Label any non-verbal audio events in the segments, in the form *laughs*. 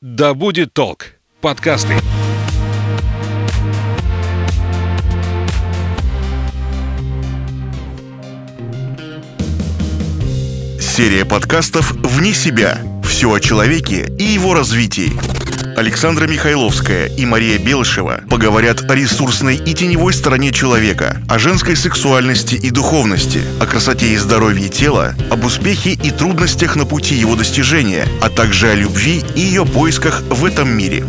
«Да будет толк» подкасты. Серия подкастов «Вне себя». Все о человеке и его развитии. Александра Михайловская и Мария Белышева поговорят о ресурсной и теневой стороне человека, о женской сексуальности и духовности, о красоте и здоровье тела, об успехе и трудностях на пути его достижения, а также о любви и ее поисках в этом мире.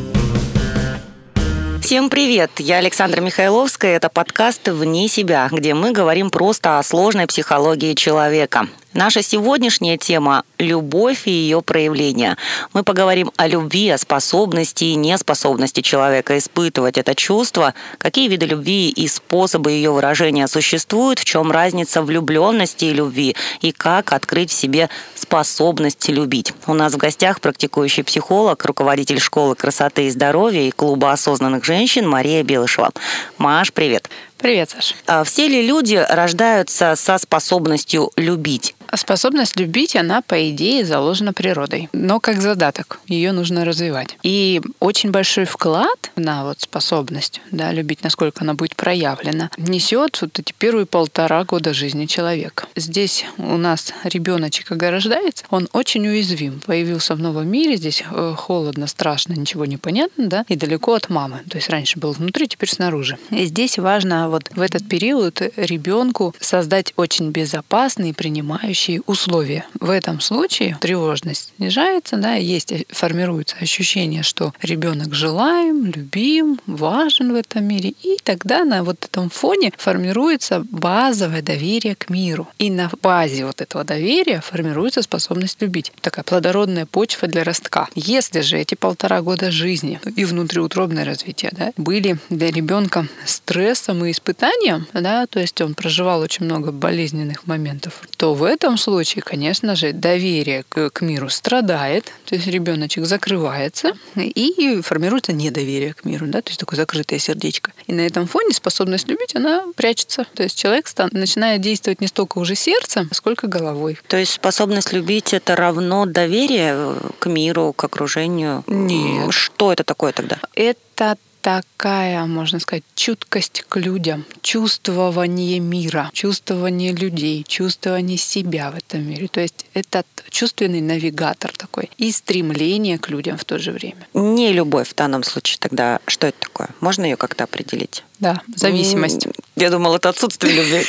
Всем привет! Я Александра Михайловская. Это подкаст «Вне себя», где мы говорим просто о сложной психологии человека. Наша сегодняшняя тема – любовь и ее проявление. Мы поговорим о любви, о способности и неспособности человека испытывать это чувство, какие виды любви и способы ее выражения существуют, в чем разница влюбленности и любви, и как открыть в себе способность любить. У нас в гостях практикующий психолог, руководитель школы красоты и здоровья и клуба осознанных женщин Мария Белышева. Маш, привет! Привет, Саша. А все ли люди рождаются со способностью любить? Способность любить, она, по идее, заложена природой. Но как задаток, ее нужно развивать. И очень большой вклад на вот способность да, любить, насколько она будет проявлена, несет вот эти первые полтора года жизни человека. Здесь у нас ребеночек, когда рождается, он очень уязвим. Появился в новом мире, здесь э, холодно, страшно, ничего не понятно, да, и далеко от мамы. То есть раньше был внутри, теперь снаружи. И здесь важно вот в этот период ребенку создать очень безопасный, принимающий помогающие условия. В этом случае тревожность снижается, да, есть, формируется ощущение, что ребенок желаем, любим, важен в этом мире, и тогда на вот этом фоне формируется базовое доверие к миру. И на базе вот этого доверия формируется способность любить. Такая плодородная почва для ростка. Если же эти полтора года жизни и внутриутробное развитие да, были для ребенка стрессом и испытанием, да, то есть он проживал очень много болезненных моментов, то в этом этом случае, конечно же, доверие к, к миру страдает, то есть ребеночек закрывается и формируется недоверие к миру, да, то есть такое закрытое сердечко. И на этом фоне способность любить, она прячется. То есть человек начинает действовать не столько уже сердцем, сколько головой. То есть способность любить это равно доверие к миру, к окружению? Нет. Что это такое тогда? Это такая, можно сказать, чуткость к людям, чувствование мира, чувствование людей, чувствование себя в этом мире. То есть это чувственный навигатор такой и стремление к людям в то же время. Не любовь в данном случае тогда что это такое? Можно ее как-то определить? Да, зависимость. Я думала, это отсутствие любви.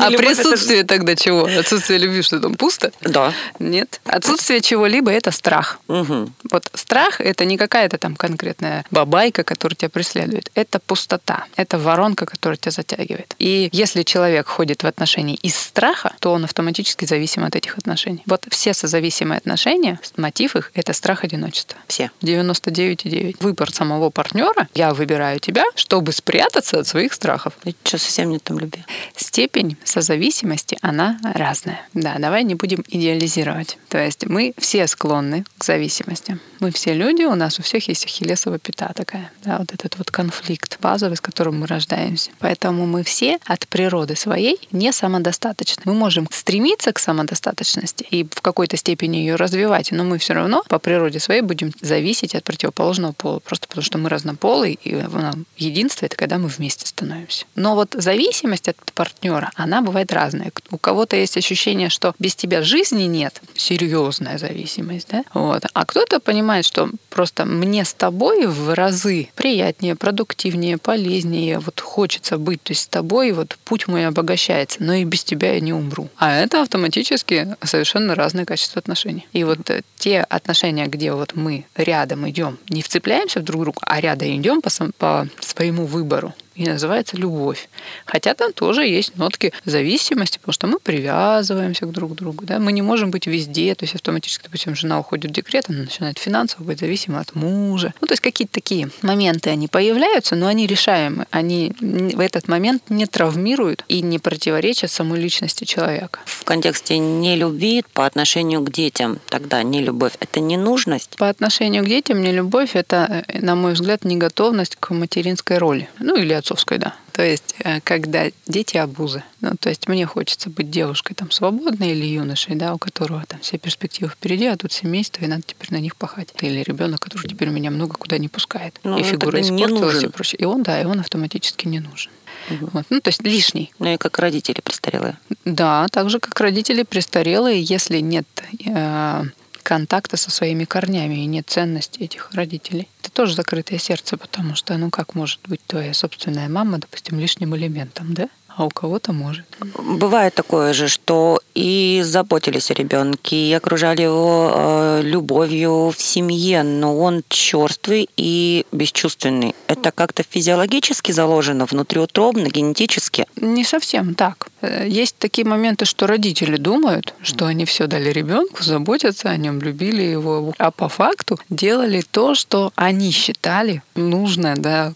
А присутствие тогда чего? Отсутствие любви, что там пусто? Да. Нет. Отсутствие чего-либо – это страх. Вот страх – это не какая-то там конкретная бабайка, которая тебя преследует. Это пустота. Это воронка, которая тебя затягивает. И если человек ходит в отношения из страха, то он автоматически зависим от этих отношений. Вот все созависимые отношения, мотив их – это страх одиночества. Все. 99,9. Выбор самого партнера, я выбираю тебя, себя, чтобы спрятаться от своих страхов. Что, совсем нет там любви? Степень созависимости, она разная. Да, давай не будем идеализировать. То есть мы все склонны к зависимости. Мы все люди, у нас у всех есть ахиллесова пята такая. Да, вот этот вот конфликт базовый, с которым мы рождаемся. Поэтому мы все от природы своей не самодостаточны. Мы можем стремиться к самодостаточности и в какой-то степени ее развивать, но мы все равно по природе своей будем зависеть от противоположного пола, просто потому что мы разнополые, и нам единство — это когда мы вместе становимся. Но вот зависимость от партнера, она бывает разная. У кого-то есть ощущение, что без тебя жизни нет, серьезная зависимость, да? Вот. А кто-то понимает, что просто мне с тобой в разы приятнее, продуктивнее, полезнее, вот хочется быть, то есть с тобой вот путь мой обогащается, но и без тебя я не умру. А это автоматически совершенно разные качества отношений. И вот э, те отношения, где вот мы рядом идем, не вцепляемся друг в друга, а рядом идем по, по своему выбору и называется любовь. Хотя там тоже есть нотки зависимости, потому что мы привязываемся к друг другу. Да? Мы не можем быть везде, то есть автоматически, допустим, жена уходит в декрет, она начинает финансово быть зависима от мужа. Ну, то есть какие-то такие моменты, они появляются, но они решаемы. Они в этот момент не травмируют и не противоречат самой личности человека. В контексте нелюбви по отношению к детям тогда не любовь – это не нужность? По отношению к детям не любовь – это, на мой взгляд, не готовность к материнской роли. Ну, или отцовской, да. То есть, э, когда дети обузы. Ну, то есть, мне хочется быть девушкой там свободной или юношей, да, у которого там все перспективы впереди, а тут семейство, и надо теперь на них пахать. Или ребенок, который теперь меня много куда не пускает. Ну, и фигура испортилась и прочее. И он, да, и он автоматически не нужен. Вот. Ну, то есть лишний. Ну и как родители престарелые. Да, так же, как родители престарелые, если нет э, контакта со своими корнями и нет ценности этих родителей. Это тоже закрытое сердце, потому что, ну как может быть твоя собственная мама, допустим, лишним элементом, да? А у кого-то может. Бывает такое же, что и заботились о ребенке, и окружали его э, любовью в семье, но он черствый и бесчувственный. Это как-то физиологически заложено, внутриутробно, генетически. Не совсем так. Э, Есть такие моменты, что родители думают, что они все дали ребенку, заботятся о нем, любили его, а по факту делали то, что они считали нужно, да,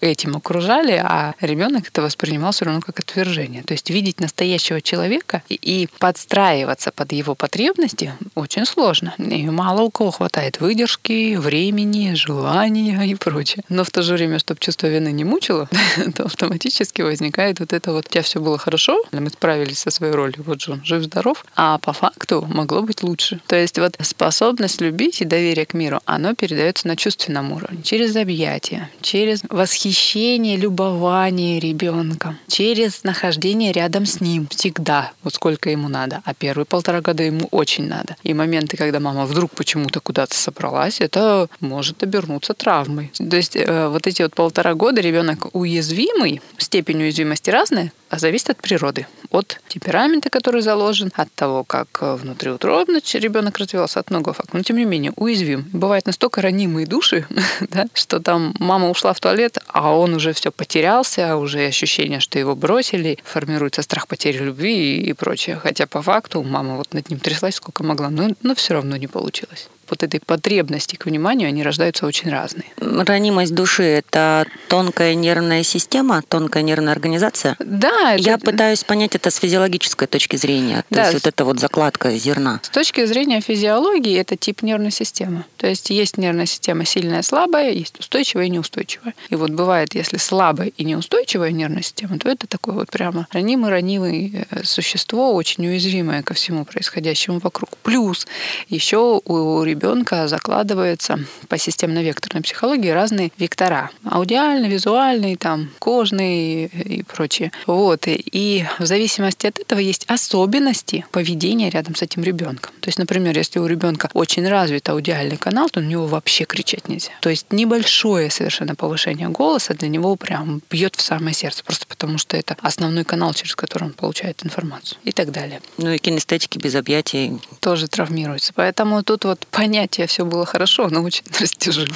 этим окружали, а ребенок это воспринимал все равно как отвержение. То есть видеть настоящего человека и- подстраиваться под его потребности очень сложно. И мало у кого хватает выдержки, времени, желания и прочее. Но в то же время, чтобы чувство вины не мучило, *laughs* то автоматически возникает вот это вот «у тебя все было хорошо, мы справились со своей ролью, вот же он жив-здоров», а по факту могло быть лучше. То есть вот способность любить и доверие к миру, оно передается на чувственном уровне, через объятия, через восхищение, любование ребенком, через нахождение рядом с ним всегда, вот сколько ему надо. А первые полтора года ему очень надо. И моменты, когда мама вдруг почему-то куда-то собралась, это может обернуться травмой. То есть э, вот эти вот полтора года ребенок уязвимый, степень уязвимости разная, а зависит от природы, от темперамента, который заложен, от того, как э, внутриутробно ребенок развивался, от многого факторов. Но тем не менее уязвим. Бывают настолько ранимые души, *laughs* да, что там мама ушла в туалет, а он уже все потерялся, уже ощущение, что его бросили, формируется страх потери любви и, и прочее. Хотя по факту мама вот над ним тряслась сколько могла, но, но все равно не получилось. Вот этой потребности к вниманию, они рождаются очень разные. Ранимость души – это тонкая нервная система, тонкая нервная организация. Да, это- Я пытаюсь понять это с физиологической точки зрения. То Да. есть вот эта вот закладка зерна. С точки зрения физиологии это тип нервной системы. То есть есть нервная система сильная, слабая, есть устойчивая и неустойчивая. И вот бывает, если слабая и неустойчивая нервная система, то это такое вот прямо ранимый-ранимый э, существо, очень уязвимое ко всему происходящему вокруг. Плюс еще у ребенка закладывается по системно-векторной психологии разные вектора. Аудиальный, визуальный, там, кожный и прочее. Вот. И- в зависимости от этого есть особенности поведения рядом с этим ребенком. То есть, например, если у ребенка очень развит аудиальный канал, то на него вообще кричать нельзя. То есть небольшое совершенно повышение голоса для него прям бьет в самое сердце, просто потому что это основной канал, через который он получает информацию и так далее. Ну и кинестетики без объятий. Тоже травмируется. Поэтому тут вот понятие все было хорошо, но очень *laughs* растяжимо.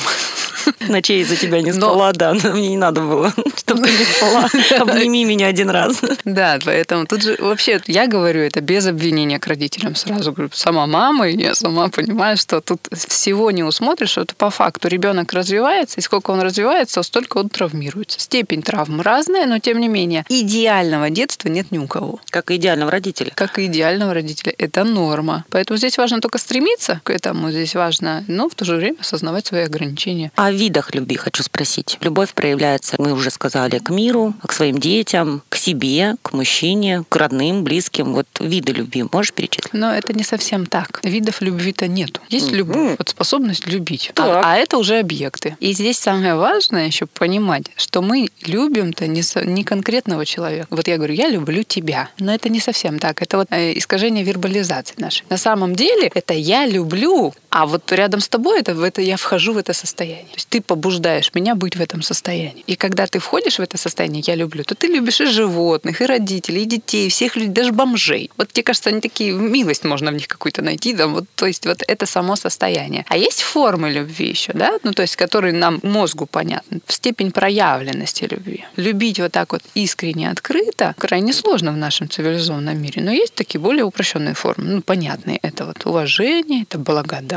Ночей из-за тебя не Но- спала, да. но *laughs* Мне не надо было, *laughs* чтобы ты не спала. Обними меня один раз. Да, поэтому тут же вообще я говорю это без обвинения к родителям сразу говорю сама мама и я сама понимаю, что тут всего не усмотришь, это по факту ребенок развивается и сколько он развивается, столько он травмируется. Степень травм разная, но тем не менее идеального детства нет ни у кого. Как идеального родителя. Как и идеального родителя, это норма. Поэтому здесь важно только стремиться к этому, здесь важно, но в то же время осознавать свои ограничения. О видах любви хочу спросить. Любовь проявляется, мы уже сказали, к миру, к своим детям, к себе, к мужчине, к родным, близким. Вот виды любви можешь перечислить? Но это не совсем так. Видов любви-то нету. Есть любовь, вот способность любить. А, а это уже объекты. И здесь самое важное еще понимать, что мы любим-то не, не конкретного человека. Вот я говорю, я люблю тебя. Но это не совсем так. Это вот э, искажение вербализации нашей. На самом деле это я люблю, а вот рядом с тобой это, в это я вхожу в это состояние. То есть ты побуждаешь меня быть в этом состоянии. И когда ты входишь в это состояние, я люблю, то ты любишь и животных, и родителей, и детей, и всех людей, даже бомжей. Вот тебе кажется, они такие, милость можно в них какую-то найти. Да? Вот, то есть вот это само состояние. А есть формы любви еще, да, ну то есть которые нам мозгу понятны. Степень проявленности любви. Любить вот так вот искренне, открыто крайне сложно в нашем цивилизованном мире. Но есть такие более упрощенные формы, ну понятные. Это вот уважение, это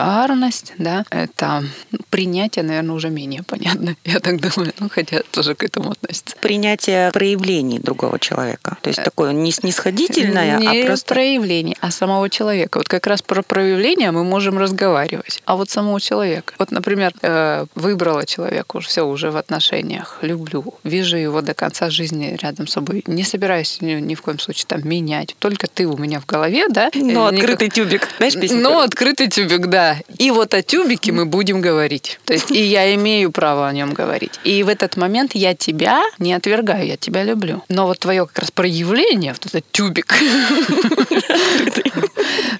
благодарность, да, это ну, принятие, наверное, уже менее понятно. *laughs* Я так думаю, ну, хотя тоже к этому относится. Принятие проявлений другого человека. То есть такое не снисходительное, не а просто... проявление, а самого человека. Вот как раз про проявление мы можем разговаривать. А вот самого человека. Вот, например, э, выбрала человека уже все уже в отношениях, люблю, вижу его до конца жизни рядом с собой, не собираюсь ни, в коем случае там менять. Только ты у меня в голове, да? Ну, Э, никак- открытый тюбик. Знаешь, песню? Ну, открытый тюбик, да. И вот о тюбике мы будем говорить. То есть и я имею право о нем говорить. И в этот момент я тебя не отвергаю, я тебя люблю. Но вот твое как раз проявление, вот этот тюбик,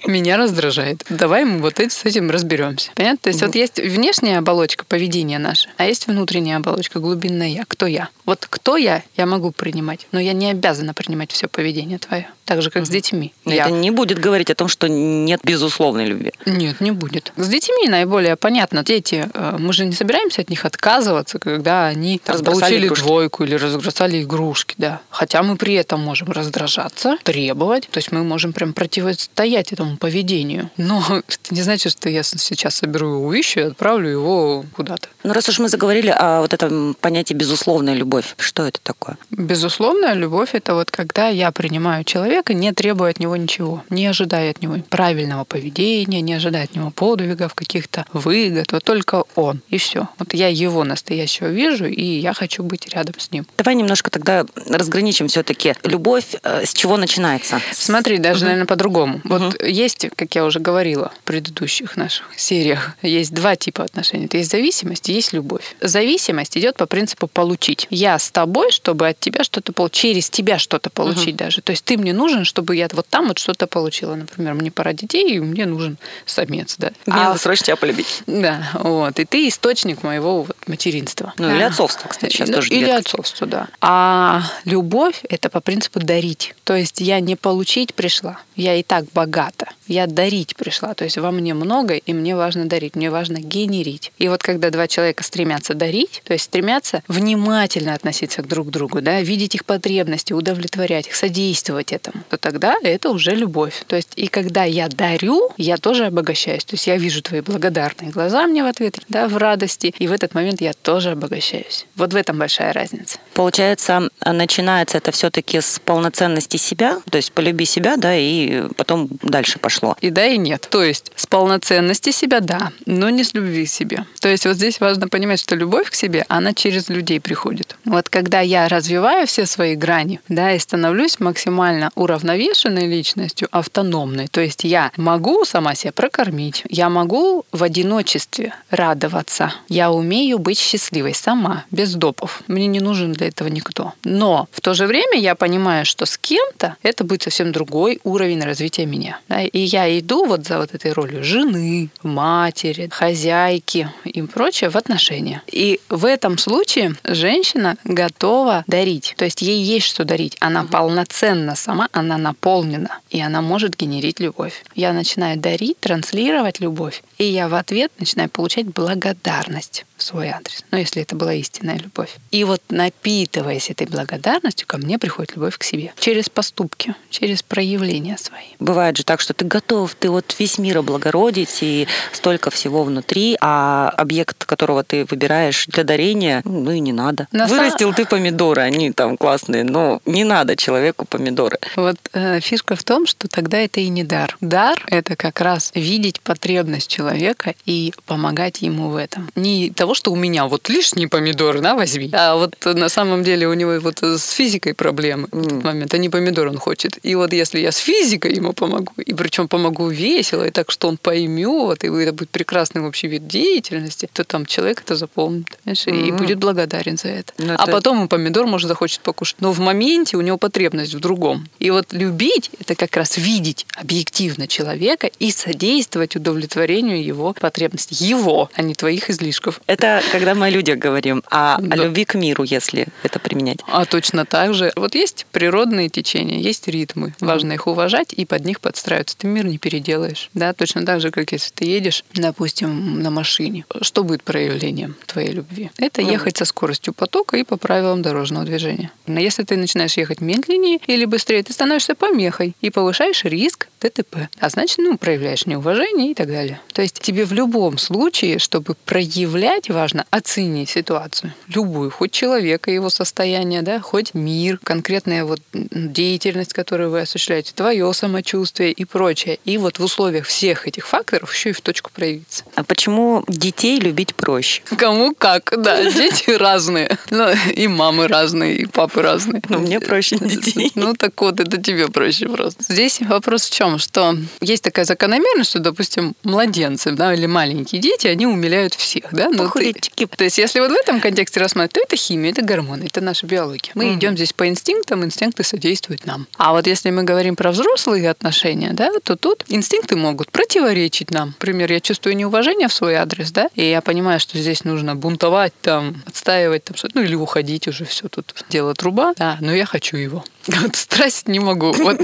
меня раздражает. Давай мы вот с этим разберемся. Понятно? То есть вот есть внешняя оболочка поведения наше, а есть внутренняя оболочка, глубинное я. Кто я? Вот кто я, я могу принимать, но я не обязана принимать все поведение твое. Так же, как с детьми. Я Это не будет говорить о том, что нет безусловной любви. нет, не будет. С детьми наиболее понятно. Дети, э, мы же не собираемся от них отказываться, когда они там, получили игрушки. двойку или разбросали игрушки, да. Хотя мы при этом можем раздражаться, требовать, то есть мы можем прям противостоять этому поведению. Но это не значит, что я сейчас соберу его вещи и отправлю его куда-то. Ну, раз уж мы заговорили о вот этом понятии безусловная любовь, что это такое? Безусловная любовь это вот когда я принимаю человека, не требуя от него ничего, не ожидая от него правильного поведения, не ожидая от него подвигов, каких-то выгод, вот только он и все. Вот я его настоящего вижу, и я хочу быть рядом с ним. Давай немножко тогда разграничим все-таки любовь, э, с чего начинается. Смотри, даже, наверное, по-другому. Вот есть, как я уже говорила в предыдущих наших сериях, есть два типа отношений. Это есть зависимость и есть любовь. Зависимость идет по принципу получить. Я с тобой, чтобы от тебя что-то получить, через тебя что-то получить даже. То есть ты мне нужен, чтобы я вот там вот что-то получила. Например, мне пора детей, и мне нужен самец, да. Мне А- надо срочно тебя полюбить. да, вот. И ты источник моего вот материнства. Ну, или Да. отцовства, кстати, сейчас Ну, тоже Или нередко. отцовство, да. А любовь – это по принципу дарить. То есть я не получить пришла, я и так богата. Я дарить пришла. То есть во мне много, и мне важно дарить, мне важно генерить. И вот когда два человека стремятся дарить, то есть стремятся внимательно относиться к друг другу, да, видеть их потребности, удовлетворять их, содействовать этому, то тогда это уже любовь. То есть и когда я дарю, я тоже обогащаюсь. То есть я вижу твои благодарные глаза мне в ответ, да, в радости, и в этот момент я тоже обогащаюсь. Вот в этом большая разница. Получается, начинается это все-таки с полноценности себя, то есть полюби себя, да, и потом дальше пошло. И да, и нет. То есть с полноценности себя, да, но не с любви к себе. То есть вот здесь важно понимать, что любовь к себе, она через людей приходит. Вот когда я развиваю все свои грани, да, и становлюсь максимально уравновешенной личностью, автономной, то есть я могу сама себя прокормить, я могу в одиночестве радоваться, я умею быть счастливой сама, без допов. Мне не нужен для этого никто. Но в то же время я понимаю, что с кем-то это будет совсем другой уровень развития меня. Да, И я иду вот за вот этой ролью жены, матери, хозяйки и прочее в отношения. И в этом случае женщина готова дарить. То есть ей есть что дарить. Она полноценна сама, она наполнена. И она может генерить любовь. Я начинаю дарить, транслировать любовь. И я в ответ начинаю получать благодарность в свой адрес. Ну, если это была истинная любовь. И вот напитываясь этой благодарностью, ко мне приходит любовь к себе. Через поступки, через проявления свои. Бывает же так, что ты готов, ты вот весь мир облагородить, и столько всего внутри, а объект, которого ты выбираешь для дарения, ну и не надо. На Вырастил ты помидоры, они там классные, но не надо человеку помидоры. Вот э, фишка в том, что тогда это и не дар. Дар — это как раз видеть потребность человека и помогать ему в этом. Не того, что у меня вот лишние помидоры, на, возьми. А вот на самом деле у него вот с физикой проблемы в этот момент. А не помидор он хочет. И вот если я с физикой ему помогу, и причем помогу весело, и так, что он поймет, и это будет прекрасный вообще вид деятельности, то там человек это запомнит, понимаешь, и Мгм. будет благодарен за это. Ну, А это- потом он помидор, может, захочет покушать. Но в моменте у него потребность в другом. И вот любить — это как раз видеть объективно человека и содействовать удовлетворению его потребностей. Его, а не твоих излишков. Это Это когда мы о людях говорим, а о любви к миру, если это применять. А точно так же. Вот есть природные течения, есть ритмы. Важно их уважать и под них подстраиваться. Ты мир не переделаешь. Да, точно так же, как если ты едешь, допустим, на машине. Что будет проявлением твоей любви? Это ехать со скоростью потока и по правилам дорожного движения. Но если ты начинаешь ехать медленнее или быстрее, ты становишься помехой и повышаешь риск ДТП. А значит, ну, проявляешь неуважение и так далее. То есть тебе в любом случае, чтобы проявлять, важно оценить ситуацию. Любую, хоть человека, его состояние, да, хоть мир, конкретная вот деятельность, которую вы осуществляете, твое самочувствие и прочее. И вот в условиях всех этих факторов еще и в точку проявиться. А почему детей любить проще? Кому как, да, *laughs* дети разные. Ну, и мамы разные, и папы разные. Ну, мне проще *laughs* детей. Ну, так вот, это тебе проще просто. Здесь вопрос в чем? Что есть такая закономерность, что, допустим, младенцы да, или маленькие дети, они умиляют всех. Да? Ну, ты, то есть, если вот в этом контексте рассматривать, то это химия, это гормоны, это наша биология. Мы угу. идем здесь по инстинктам, инстинкты содействуют нам. А вот если мы говорим про взрослые отношения, да, то тут инстинкты могут противоречить нам. Например, я чувствую неуважение в свой адрес, да, и я понимаю, что здесь нужно бунтовать, там, отстаивать, там, ну или уходить уже, все тут дело труба, да, но я хочу его. Вот страсть не могу. Вот.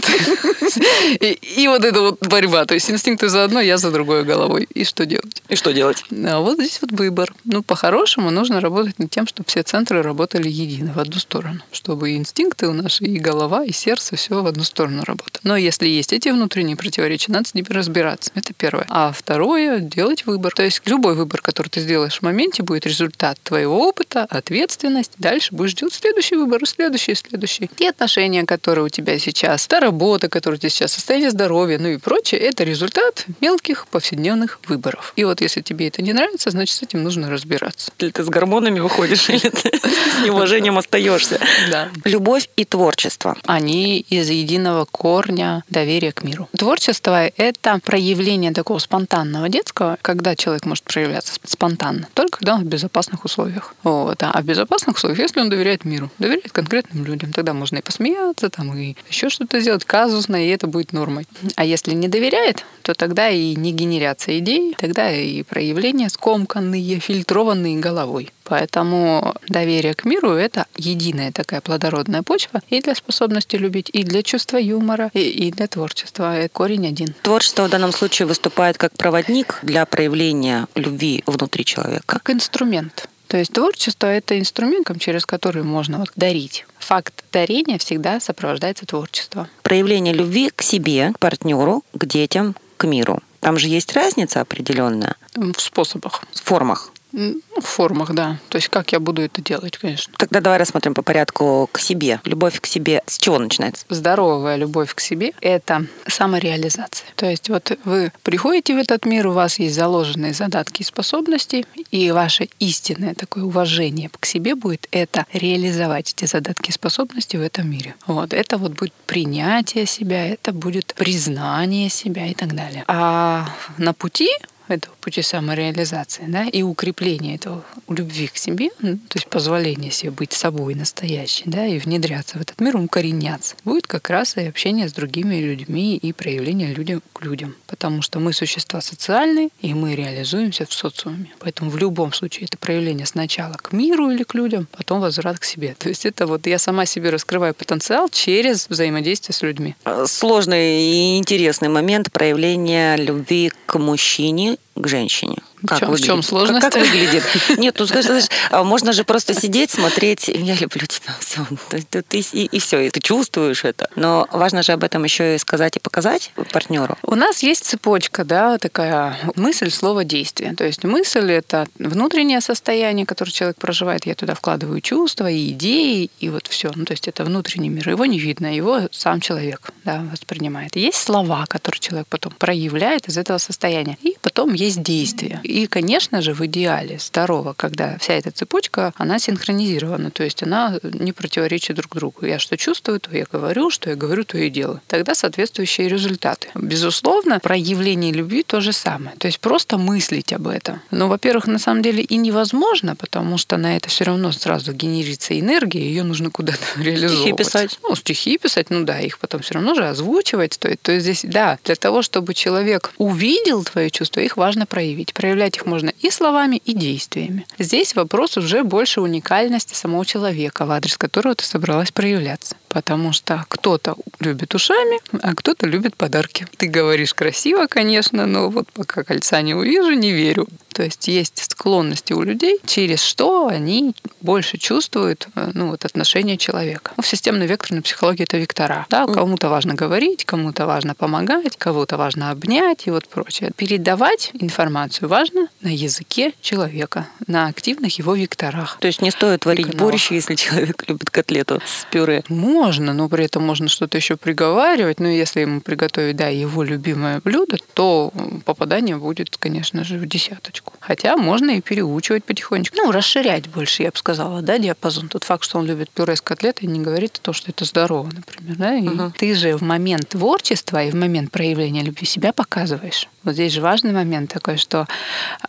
И, и вот эта вот борьба. То есть инстинкты за одно, я за другой головой. И что делать? И что делать? А вот здесь вот выбор. Ну, по-хорошему, нужно работать над тем, чтобы все центры работали едино, в одну сторону. Чтобы и инстинкты у наши, и голова, и сердце, все в одну сторону работало. Но если есть эти внутренние противоречия, надо с ними разбираться. Это первое. А второе, делать выбор. То есть любой выбор, который ты сделаешь в моменте, будет результат твоего опыта, ответственность. Дальше будешь делать следующий выбор, и следующий, и следующий. И отношения отношения, которые у тебя сейчас, та работа, которая у тебя сейчас, состояние здоровья, ну и прочее, это результат мелких повседневных выборов. И вот если тебе это не нравится, значит, с этим нужно разбираться. Или ты с гормонами выходишь, или ты с неуважением остаешься. Да. Любовь и творчество. Они из единого корня доверия к миру. Творчество — это проявление такого спонтанного детского, когда человек может проявляться спонтанно, только когда он в безопасных условиях. Вот. А в безопасных условиях, если он доверяет миру, доверяет конкретным людям, тогда можно и посмеяться, посмеяться, там, и еще что-то сделать казусно, и это будет нормой. А если не доверяет, то тогда и не генерация идей, тогда и проявления скомканные, фильтрованные головой. Поэтому доверие к миру — это единая такая плодородная почва и для способности любить, и для чувства юмора, и, и для творчества. Это корень один. Творчество в данном случае выступает как проводник для проявления любви внутри человека. Как инструмент. То есть творчество — это инструмент, через который можно вот дарить. Факт дарения всегда сопровождается творчеством. Проявление любви к себе, к партнеру, к детям, к миру. Там же есть разница определенная. В способах. В формах. Ну, в формах, да. То есть как я буду это делать, конечно. Тогда давай рассмотрим по порядку к себе. Любовь к себе с чего начинается? Здоровая любовь к себе — это самореализация. То есть вот вы приходите в этот мир, у вас есть заложенные задатки и способности, и ваше истинное такое уважение к себе будет это реализовать эти задатки и способности в этом мире. Вот. Это вот будет принятие себя, это будет признание себя и так далее. А на пути этого пути самореализации, да, и укрепления этого любви к себе, ну, то есть позволения себе быть собой настоящей, да, и внедряться в этот мир, укореняться, будет как раз и общение с другими людьми и проявление людям к людям. Потому что мы существа социальные, и мы реализуемся в социуме. Поэтому в любом случае это проявление сначала к миру или к людям, потом возврат к себе. То есть это вот я сама себе раскрываю потенциал через взаимодействие с людьми. Сложный и интересный момент проявления любви к мужчине к женщине. Как в чем, выглядит? В чем сложность? Как, как выглядит? Нет, ну скажешь, а можно же просто сидеть, смотреть, я люблю тебя, все, ты, ты, и, и все, и ты чувствуешь это. Но важно же об этом еще и сказать и показать партнеру. У нас есть цепочка, да, такая мысль, слово, действие. То есть мысль это внутреннее состояние, которое человек проживает. Я туда вкладываю чувства и идеи, и вот все. Ну, то есть это внутренний мир. Его не видно, его сам человек да, воспринимает. Есть слова, которые человек потом проявляет из этого состояния. И потом есть действия. И, конечно же, в идеале здорово, когда вся эта цепочка, она синхронизирована, то есть она не противоречит друг другу. Я что чувствую, то я говорю, что я говорю, то и делаю. Тогда соответствующие результаты. Безусловно, проявление любви то же самое. То есть просто мыслить об этом. Но, во-первых, на самом деле и невозможно, потому что на это все равно сразу генерится энергия, ее нужно куда-то *laughs* реализовывать. Стихи писать. Ну, стихи писать, ну да, их потом все равно же озвучивать стоит. То есть здесь, да, для того, чтобы человек увидел твои чувства, их важно важно проявить. Проявлять их можно и словами, и действиями. Здесь вопрос уже больше уникальности самого человека, в адрес которого ты собралась проявляться. Потому что кто-то любит ушами, а кто-то любит подарки. Ты говоришь красиво, конечно, но вот пока кольца не увижу, не верю. То есть есть склонности у людей, через что они больше чувствуют э, ну, вот, отношение человека. Ну, в системной векторной психологии это вектора. Да? Кому-то важно говорить, кому-то важно помогать, кого-то важно обнять и вот прочее. Передавать информацию важно на языке человека, на активных его векторах. То есть не стоит варить борщ, если человек любит котлету с пюре? Можно, но при этом можно что-то еще приговаривать. Но если ему приготовить, да, его любимое блюдо, то попадание будет, конечно же, в десяточку. Хотя можно и переучивать потихонечку. Ну, расширять больше, я бы сказала, да, диапазон. Тот факт, что он любит пюре с котлетой, не говорит о том, что это здорово, например. Да? И угу. ты же в момент творчества и в момент проявления любви себя показываешь. Вот здесь же важный момент такой, что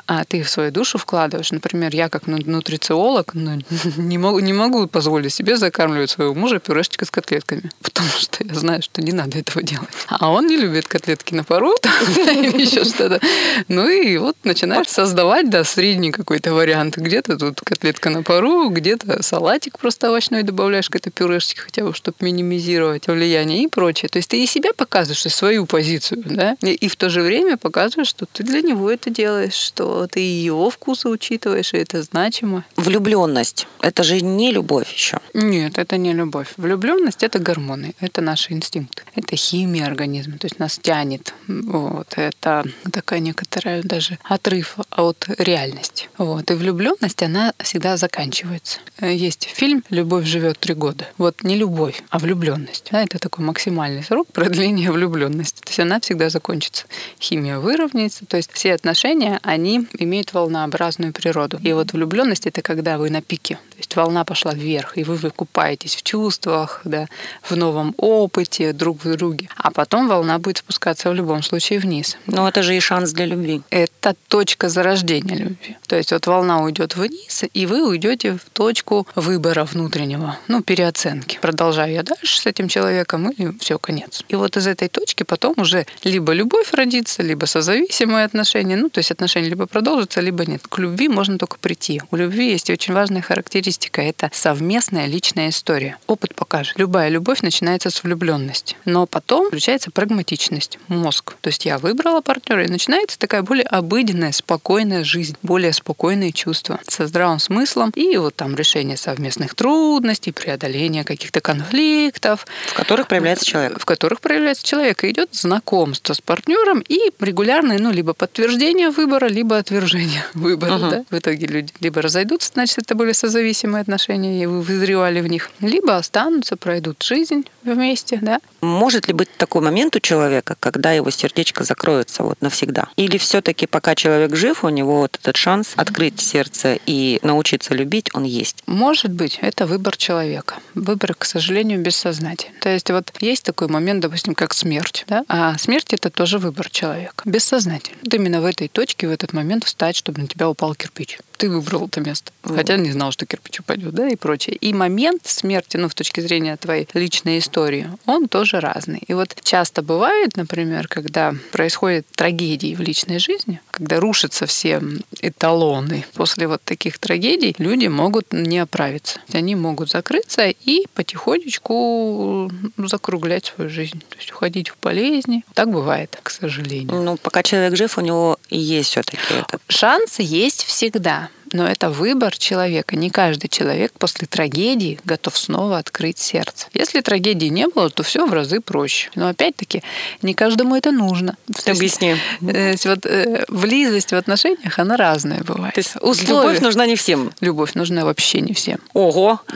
а, ты в свою душу вкладываешь. Например, я как нутрициолог ну, *laughs* не, могу, не могу позволить себе закармливать своего мужа пюрешечкой с котлетками, *laughs* потому что я знаю, что не надо этого делать. А он не любит котлетки на пару *laughs* или еще что-то. Ну и вот начинаешь создавать, да, средний какой-то вариант. Где-то тут котлетка на пару, где-то салатик просто овощной добавляешь к этой пюрешечке, хотя бы, чтобы минимизировать влияние и прочее. То есть ты и себя показываешь, и свою позицию, да, и в то же время показываешь, что ты для него это делаешь, что ты его вкусы учитываешь, и это значимо. Влюбленность – это же не любовь еще. Нет, это не любовь. Влюбленность – это гормоны, это наши инстинкты, это химия организма, то есть нас тянет. Вот. Это такая некоторая даже отрыв от реальности. Вот. И влюбленность, она всегда заканчивается. Есть фильм «Любовь живет три года». Вот не любовь, а влюбленность. Да, это такой максимальный срок *laughs* продления влюбленности. То есть она всегда закончится. Химия выровняется. То есть все отношения, они имеют волнообразную природу. И вот влюбленность это когда вы на пике. То есть волна пошла вверх, и вы выкупаетесь в чувствах, да, в новом опыте друг в друге. А потом волна будет спускаться в любом случае вниз. Но это же и шанс для любви. Это точка зарождения любви. То есть вот волна уйдет вниз, и вы уйдете в точку выбора внутреннего, ну, переоценки. Продолжаю я дальше с этим человеком, или все, конец. И вот из этой точки потом уже либо любовь родится, либо созависимые отношения, ну, то есть отношения либо продолжатся, либо нет. К любви можно только прийти. У любви есть очень важная характеристика – это совместная личная история. Опыт покажет. Любая любовь начинается с влюбленности, но потом включается прагматичность, мозг. То есть я выбрала партнера, и начинается такая более обыденная, спокойная жизнь, более спокойные чувства со здравым смыслом и вот там решение совместных трудностей, преодоление каких-то конфликтов. В которых проявляется человек. В которых проявляется человек. И идет знакомство с партнером и регулярные, ну, либо подтверждение выбора, либо отвержение *laughs* выбора. Uh-huh. Да? В итоге люди либо разойдутся, значит, это были созависимые отношения, и вы вызревали в них, либо останутся, пройдут жизнь вместе, да. Может ли быть такой момент у человека, когда его сердечко закроется вот навсегда? Или все-таки пока человек жив, у него вот этот шанс открыть сердце и научиться любить, он есть? Может быть, это выбор человека. Выбор, к сожалению, бессознательный. То есть вот есть такой момент, допустим, как смерть, да? А смерть это тоже выбор человека, бессознательно. Вот именно в этой точке, в этот момент встать, чтобы на тебя упал кирпич. Ты выбрал это место. Хотя не знал, что кирпич упадет, да, и прочее. И момент смерти, ну, с точки зрения твоей личной истории, он тоже разный. И вот часто бывает, например, когда происходят трагедии в личной жизни, когда рушатся все эталоны, после вот таких трагедий люди могут не оправиться. Они могут закрыться и потихонечку закруглять свою жизнь, то есть уходить в болезни. Так бывает, к сожалению. Ну, пока человек жив, у него есть все-таки это. Шансы есть всегда но это выбор человека. Не каждый человек после трагедии готов снова открыть сердце. Если трагедии не было, то все в разы проще. Но опять-таки, не каждому это нужно. Ты объясни. То есть, вот, э, близость в отношениях, она разная бывает. То есть условия... любовь нужна не всем? Любовь нужна вообще не всем. Ого! *laughs*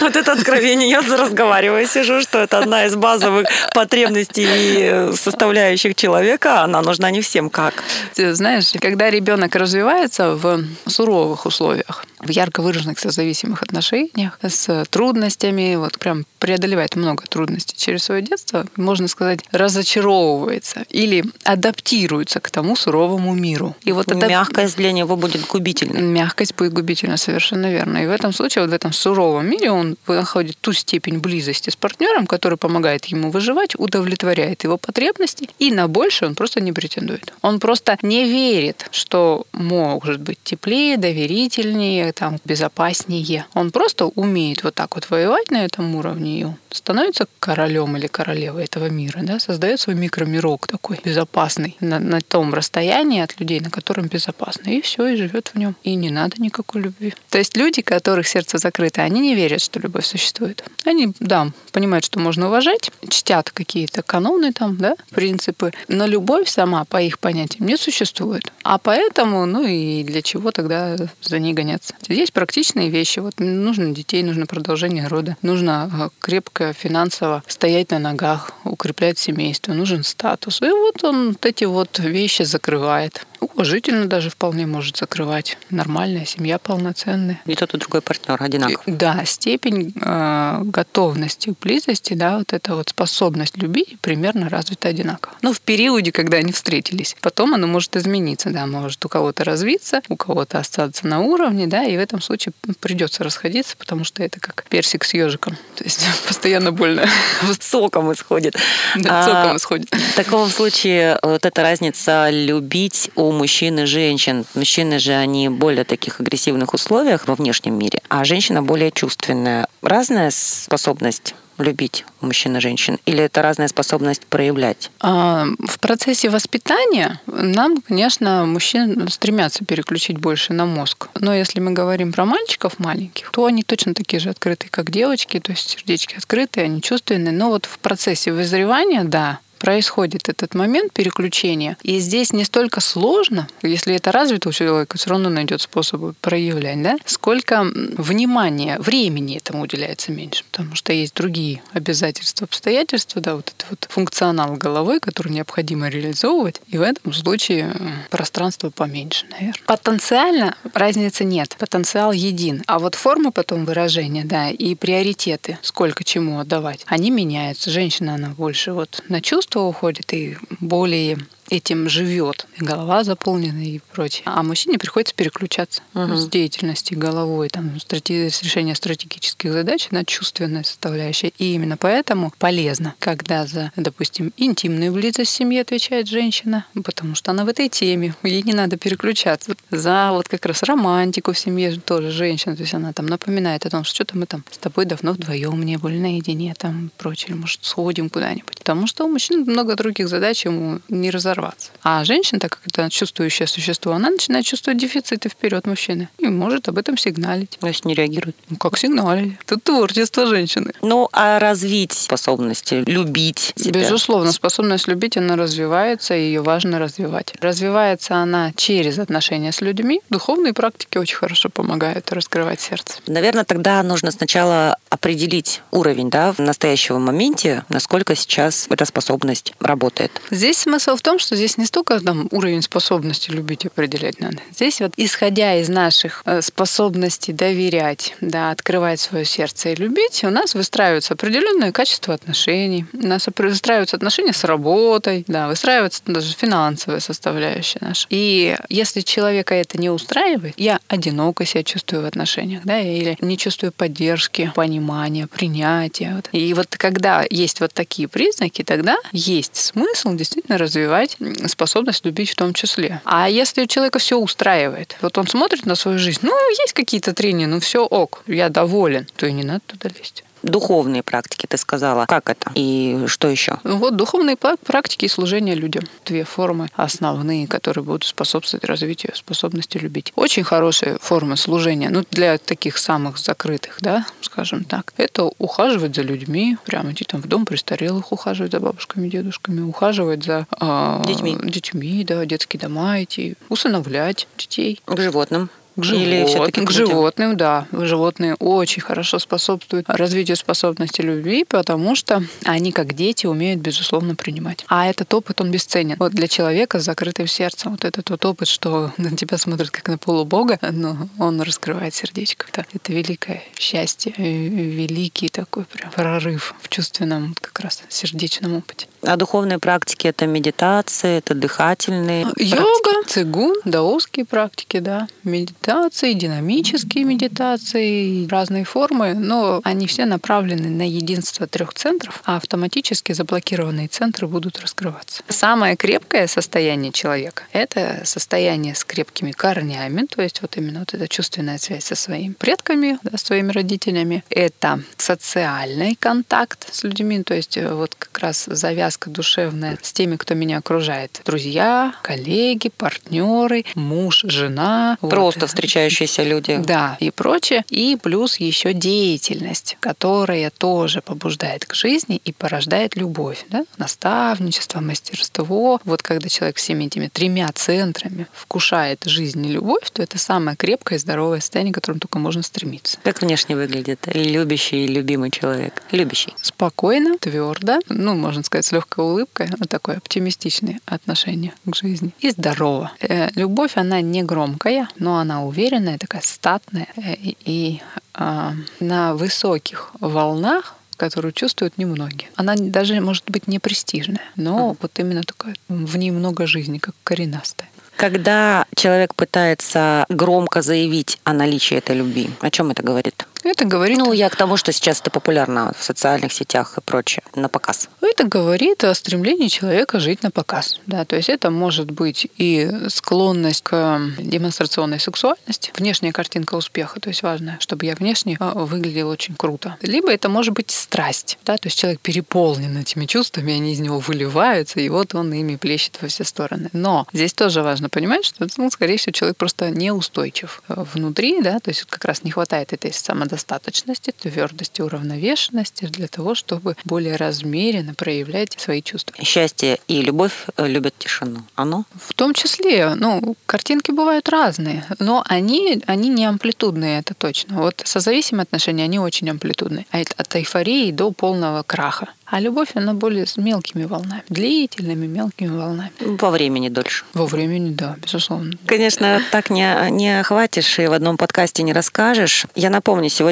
Вот это откровение. Я разговариваю, сижу, что это одна из базовых потребностей и составляющих человека, она нужна не всем. Как? Знаешь, когда ребенок развивается в в суровых условиях, в ярко выраженных созависимых отношениях, с трудностями, вот прям преодолевает много трудностей через свое детство, можно сказать, разочаровывается или адаптируется к тому суровому миру. И вот это... Мягкость для него будет губительной. Мягкость будет губительна, совершенно верно. И в этом случае, вот в этом суровом мире он находит ту степень близости с партнером, который помогает ему выживать, удовлетворяет его потребности, и на больше он просто не претендует. Он просто не верит, что может быть теплее, доверительнее, там, безопаснее. Он просто умеет вот так вот воевать на этом уровне и становится королем или королевой этого мира, да, создает свой микромирок такой безопасный на, на том расстоянии от людей, на котором безопасно. И все, и живет в нем. И не надо никакой любви. То есть люди, которых сердце закрыто, они не верят, что любовь существует. Они, да, понимают, что можно уважать, чтят какие-то каноны там, да, принципы, но любовь сама, по их понятиям, не существует. А поэтому, ну и для чего тогда за ней гоняться? Есть практичные вещи. Вот нужно детей, нужно продолжение рода, нужно э, крепко финансово стоять на ногах, укреплять семейство, нужен статус. И вот он вот эти вот вещи закрывает. Уважительно даже вполне может закрывать. Нормальная семья полноценная. И тот и другой партнер одинаковый. Да, степень э, готовности к близости, да, вот эта вот способность любить примерно развита одинаково. Ну, в периоде, когда они встретились. Потом оно может измениться, да, может у кого-то развиться, у кого-то остаться на уровне, да, и в этом случае придется расходиться, потому что это как персик с ежиком. То есть *laughs* постоянно больно. *laughs* Соком исходит. Да, соком исходит. В таком случае вот эта разница любить у мужчин и женщин. Мужчины же, они более таких агрессивных условиях во внешнем мире, а женщина более чувственная. Разная способность любить мужчин и женщин? Или это разная способность проявлять? А, в процессе воспитания нам, конечно, мужчин стремятся переключить больше на мозг. Но если мы говорим про мальчиков маленьких, то они точно такие же открытые, как девочки, то есть сердечки открытые, они чувственные. Но вот в процессе вызревания, да, происходит этот момент переключения. И здесь не столько сложно, если это развито у человека, все равно найдет способы проявлять, да, сколько внимания, времени этому уделяется меньше, потому что есть другие обязательства, обстоятельства, да, вот этот вот функционал головы, который необходимо реализовывать, и в этом случае э, пространство поменьше, наверное. Потенциально разницы нет, потенциал един, а вот форма потом выражения, да, и приоритеты, сколько чему отдавать, они меняются. Женщина, она больше вот на чувство творчество уходит и более этим живет. И голова заполнена и прочее. А мужчине приходится переключаться угу. с деятельности головой, там, стратег... с решения стратегических задач на чувственная составляющая. И именно поэтому полезно, когда за, допустим, интимную близость в семье отвечает женщина, потому что она в этой теме, ей не надо переключаться. За вот как раз романтику в семье тоже женщина, то есть она там напоминает о том, что что-то мы там с тобой давно вдвоем не были наедине, там прочее, может, сходим куда-нибудь. Потому что у мужчин много других задач ему не разобрать разорваться. А женщина, так как это чувствующее существо, она начинает чувствовать дефициты вперед мужчины и может об этом сигналить. То есть не реагирует? Ну, как сигналить? Это творчество женщины. Ну, а развить способности, любить себя? Безусловно, способность любить, она развивается, и ее важно развивать. Развивается она через отношения с людьми. Духовные практики очень хорошо помогают раскрывать сердце. Наверное, тогда нужно сначала определить уровень да, в настоящем моменте, насколько сейчас эта способность работает. Здесь смысл в том, что здесь не столько там уровень способности любить определять надо. Здесь вот исходя из наших э, способностей доверять, да, открывать свое сердце и любить, у нас выстраивается определенное качество отношений, у нас выстраиваются отношения с работой, да, выстраивается даже финансовая составляющая наша. И если человека это не устраивает, я одиноко себя чувствую в отношениях, да, или не чувствую поддержки, понимания, принятия. Вот. И вот когда есть вот такие признаки, тогда есть смысл действительно развивать развивать способность любить в том числе. А если у человека все устраивает, вот он смотрит на свою жизнь, ну, есть какие-то трения, ну, все ок, я доволен, то и не надо туда лезть духовные практики, ты сказала. Как это? И что еще? Вот духовные практики и служение людям. Две формы основные, которые будут способствовать развитию способности любить. Очень хорошая форма служения, ну, для таких самых закрытых, да, скажем так, это ухаживать за людьми, прямо идти там в дом престарелых, ухаживать за бабушками, дедушками, ухаживать за э, детьми. детьми, да, детские дома идти, усыновлять детей. К животным К Или все-таки животным, к животным, да. Животные очень хорошо способствуют развитию способности любви, потому что они, как дети, умеют, безусловно, принимать. А этот опыт, он бесценен. Вот для человека с закрытым сердцем, вот этот вот опыт, что на тебя смотрят как на полубога, но он раскрывает сердечко. Это, это великое счастье, великий такой прям прорыв в чувственном, как раз сердечном опыте. А духовные практики это медитация, это дыхательные. Йога, цигун, даосские практики, да. Медитации, динамические медитации, разные формы, но они все направлены на единство трех центров, а автоматически заблокированные центры будут раскрываться. Самое крепкое состояние человека — это состояние с крепкими корнями, то есть вот именно вот эта чувственная связь со своими предками, да, своими родителями. Это социальный контакт с людьми, то есть вот как раз завязка связка душевная с теми, кто меня окружает. Друзья, коллеги, партнеры, муж, жена. Просто вот. встречающиеся люди. Да, и прочее. И плюс еще деятельность, которая тоже побуждает к жизни и порождает любовь. Да? Наставничество, мастерство. Вот когда человек всеми этими тремя центрами вкушает жизнь и любовь, то это самое крепкое и здоровое состояние, к которому только можно стремиться. Как внешне выглядит любящий и любимый человек? Любящий. Спокойно, твердо, ну, можно сказать, с легкой легкой улыбкой, вот такое оптимистичное отношение к жизни. И здорово. Э, любовь, она не громкая, но она уверенная, такая статная э, и а, на высоких волнах которую чувствуют немногие. Она даже может быть не престижная, но mm. вот именно такая, в ней много жизни, как коренастая. Когда человек пытается громко заявить о наличии этой любви, о чем это говорит? Это говорит... Ну, я к тому, что сейчас это популярно в социальных сетях и прочее, на показ. Это говорит о стремлении человека жить на показ. Да, то есть это может быть и склонность к демонстрационной сексуальности, внешняя картинка успеха, то есть важно, чтобы я внешне а, выглядел очень круто. Либо это может быть страсть, да, то есть человек переполнен этими чувствами, они из него выливаются, и вот он ими плещет во все стороны. Но здесь тоже важно понимать, что, ну, скорее всего, человек просто неустойчив внутри, да, то есть как раз не хватает этой самодостаточности самодостаточности, твердости, уравновешенности для того, чтобы более размеренно проявлять свои чувства. Счастье и любовь э, любят тишину. Оно? В том числе. Ну, картинки бывают разные, но они, они не амплитудные, это точно. Вот созависимые отношения, они очень амплитудные. А от эйфории до полного краха. А любовь, она более с мелкими волнами, длительными мелкими волнами. Во времени дольше. Во времени, да, безусловно. Конечно, так не, не охватишь и в одном подкасте не расскажешь. Я напомню, сегодня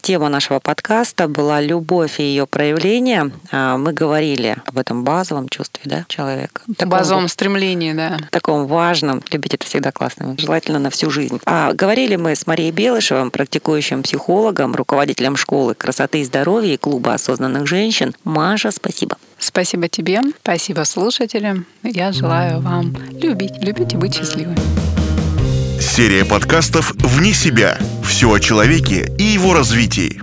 тема нашего подкаста была «Любовь и ее проявление». А, мы говорили об этом базовом чувстве да, человека. Таком, базовом стремлении, да. Таком важном. Любить это всегда классно. Желательно на всю жизнь. А говорили мы с Марией Белышевым, практикующим психологом, руководителем школы красоты и здоровья и клуба осознанных женщин Маша, спасибо. Спасибо тебе, спасибо слушателям. Я желаю вам любить, любить и быть счастливыми. Серия подкастов «Вне себя». Все о человеке и его развитии.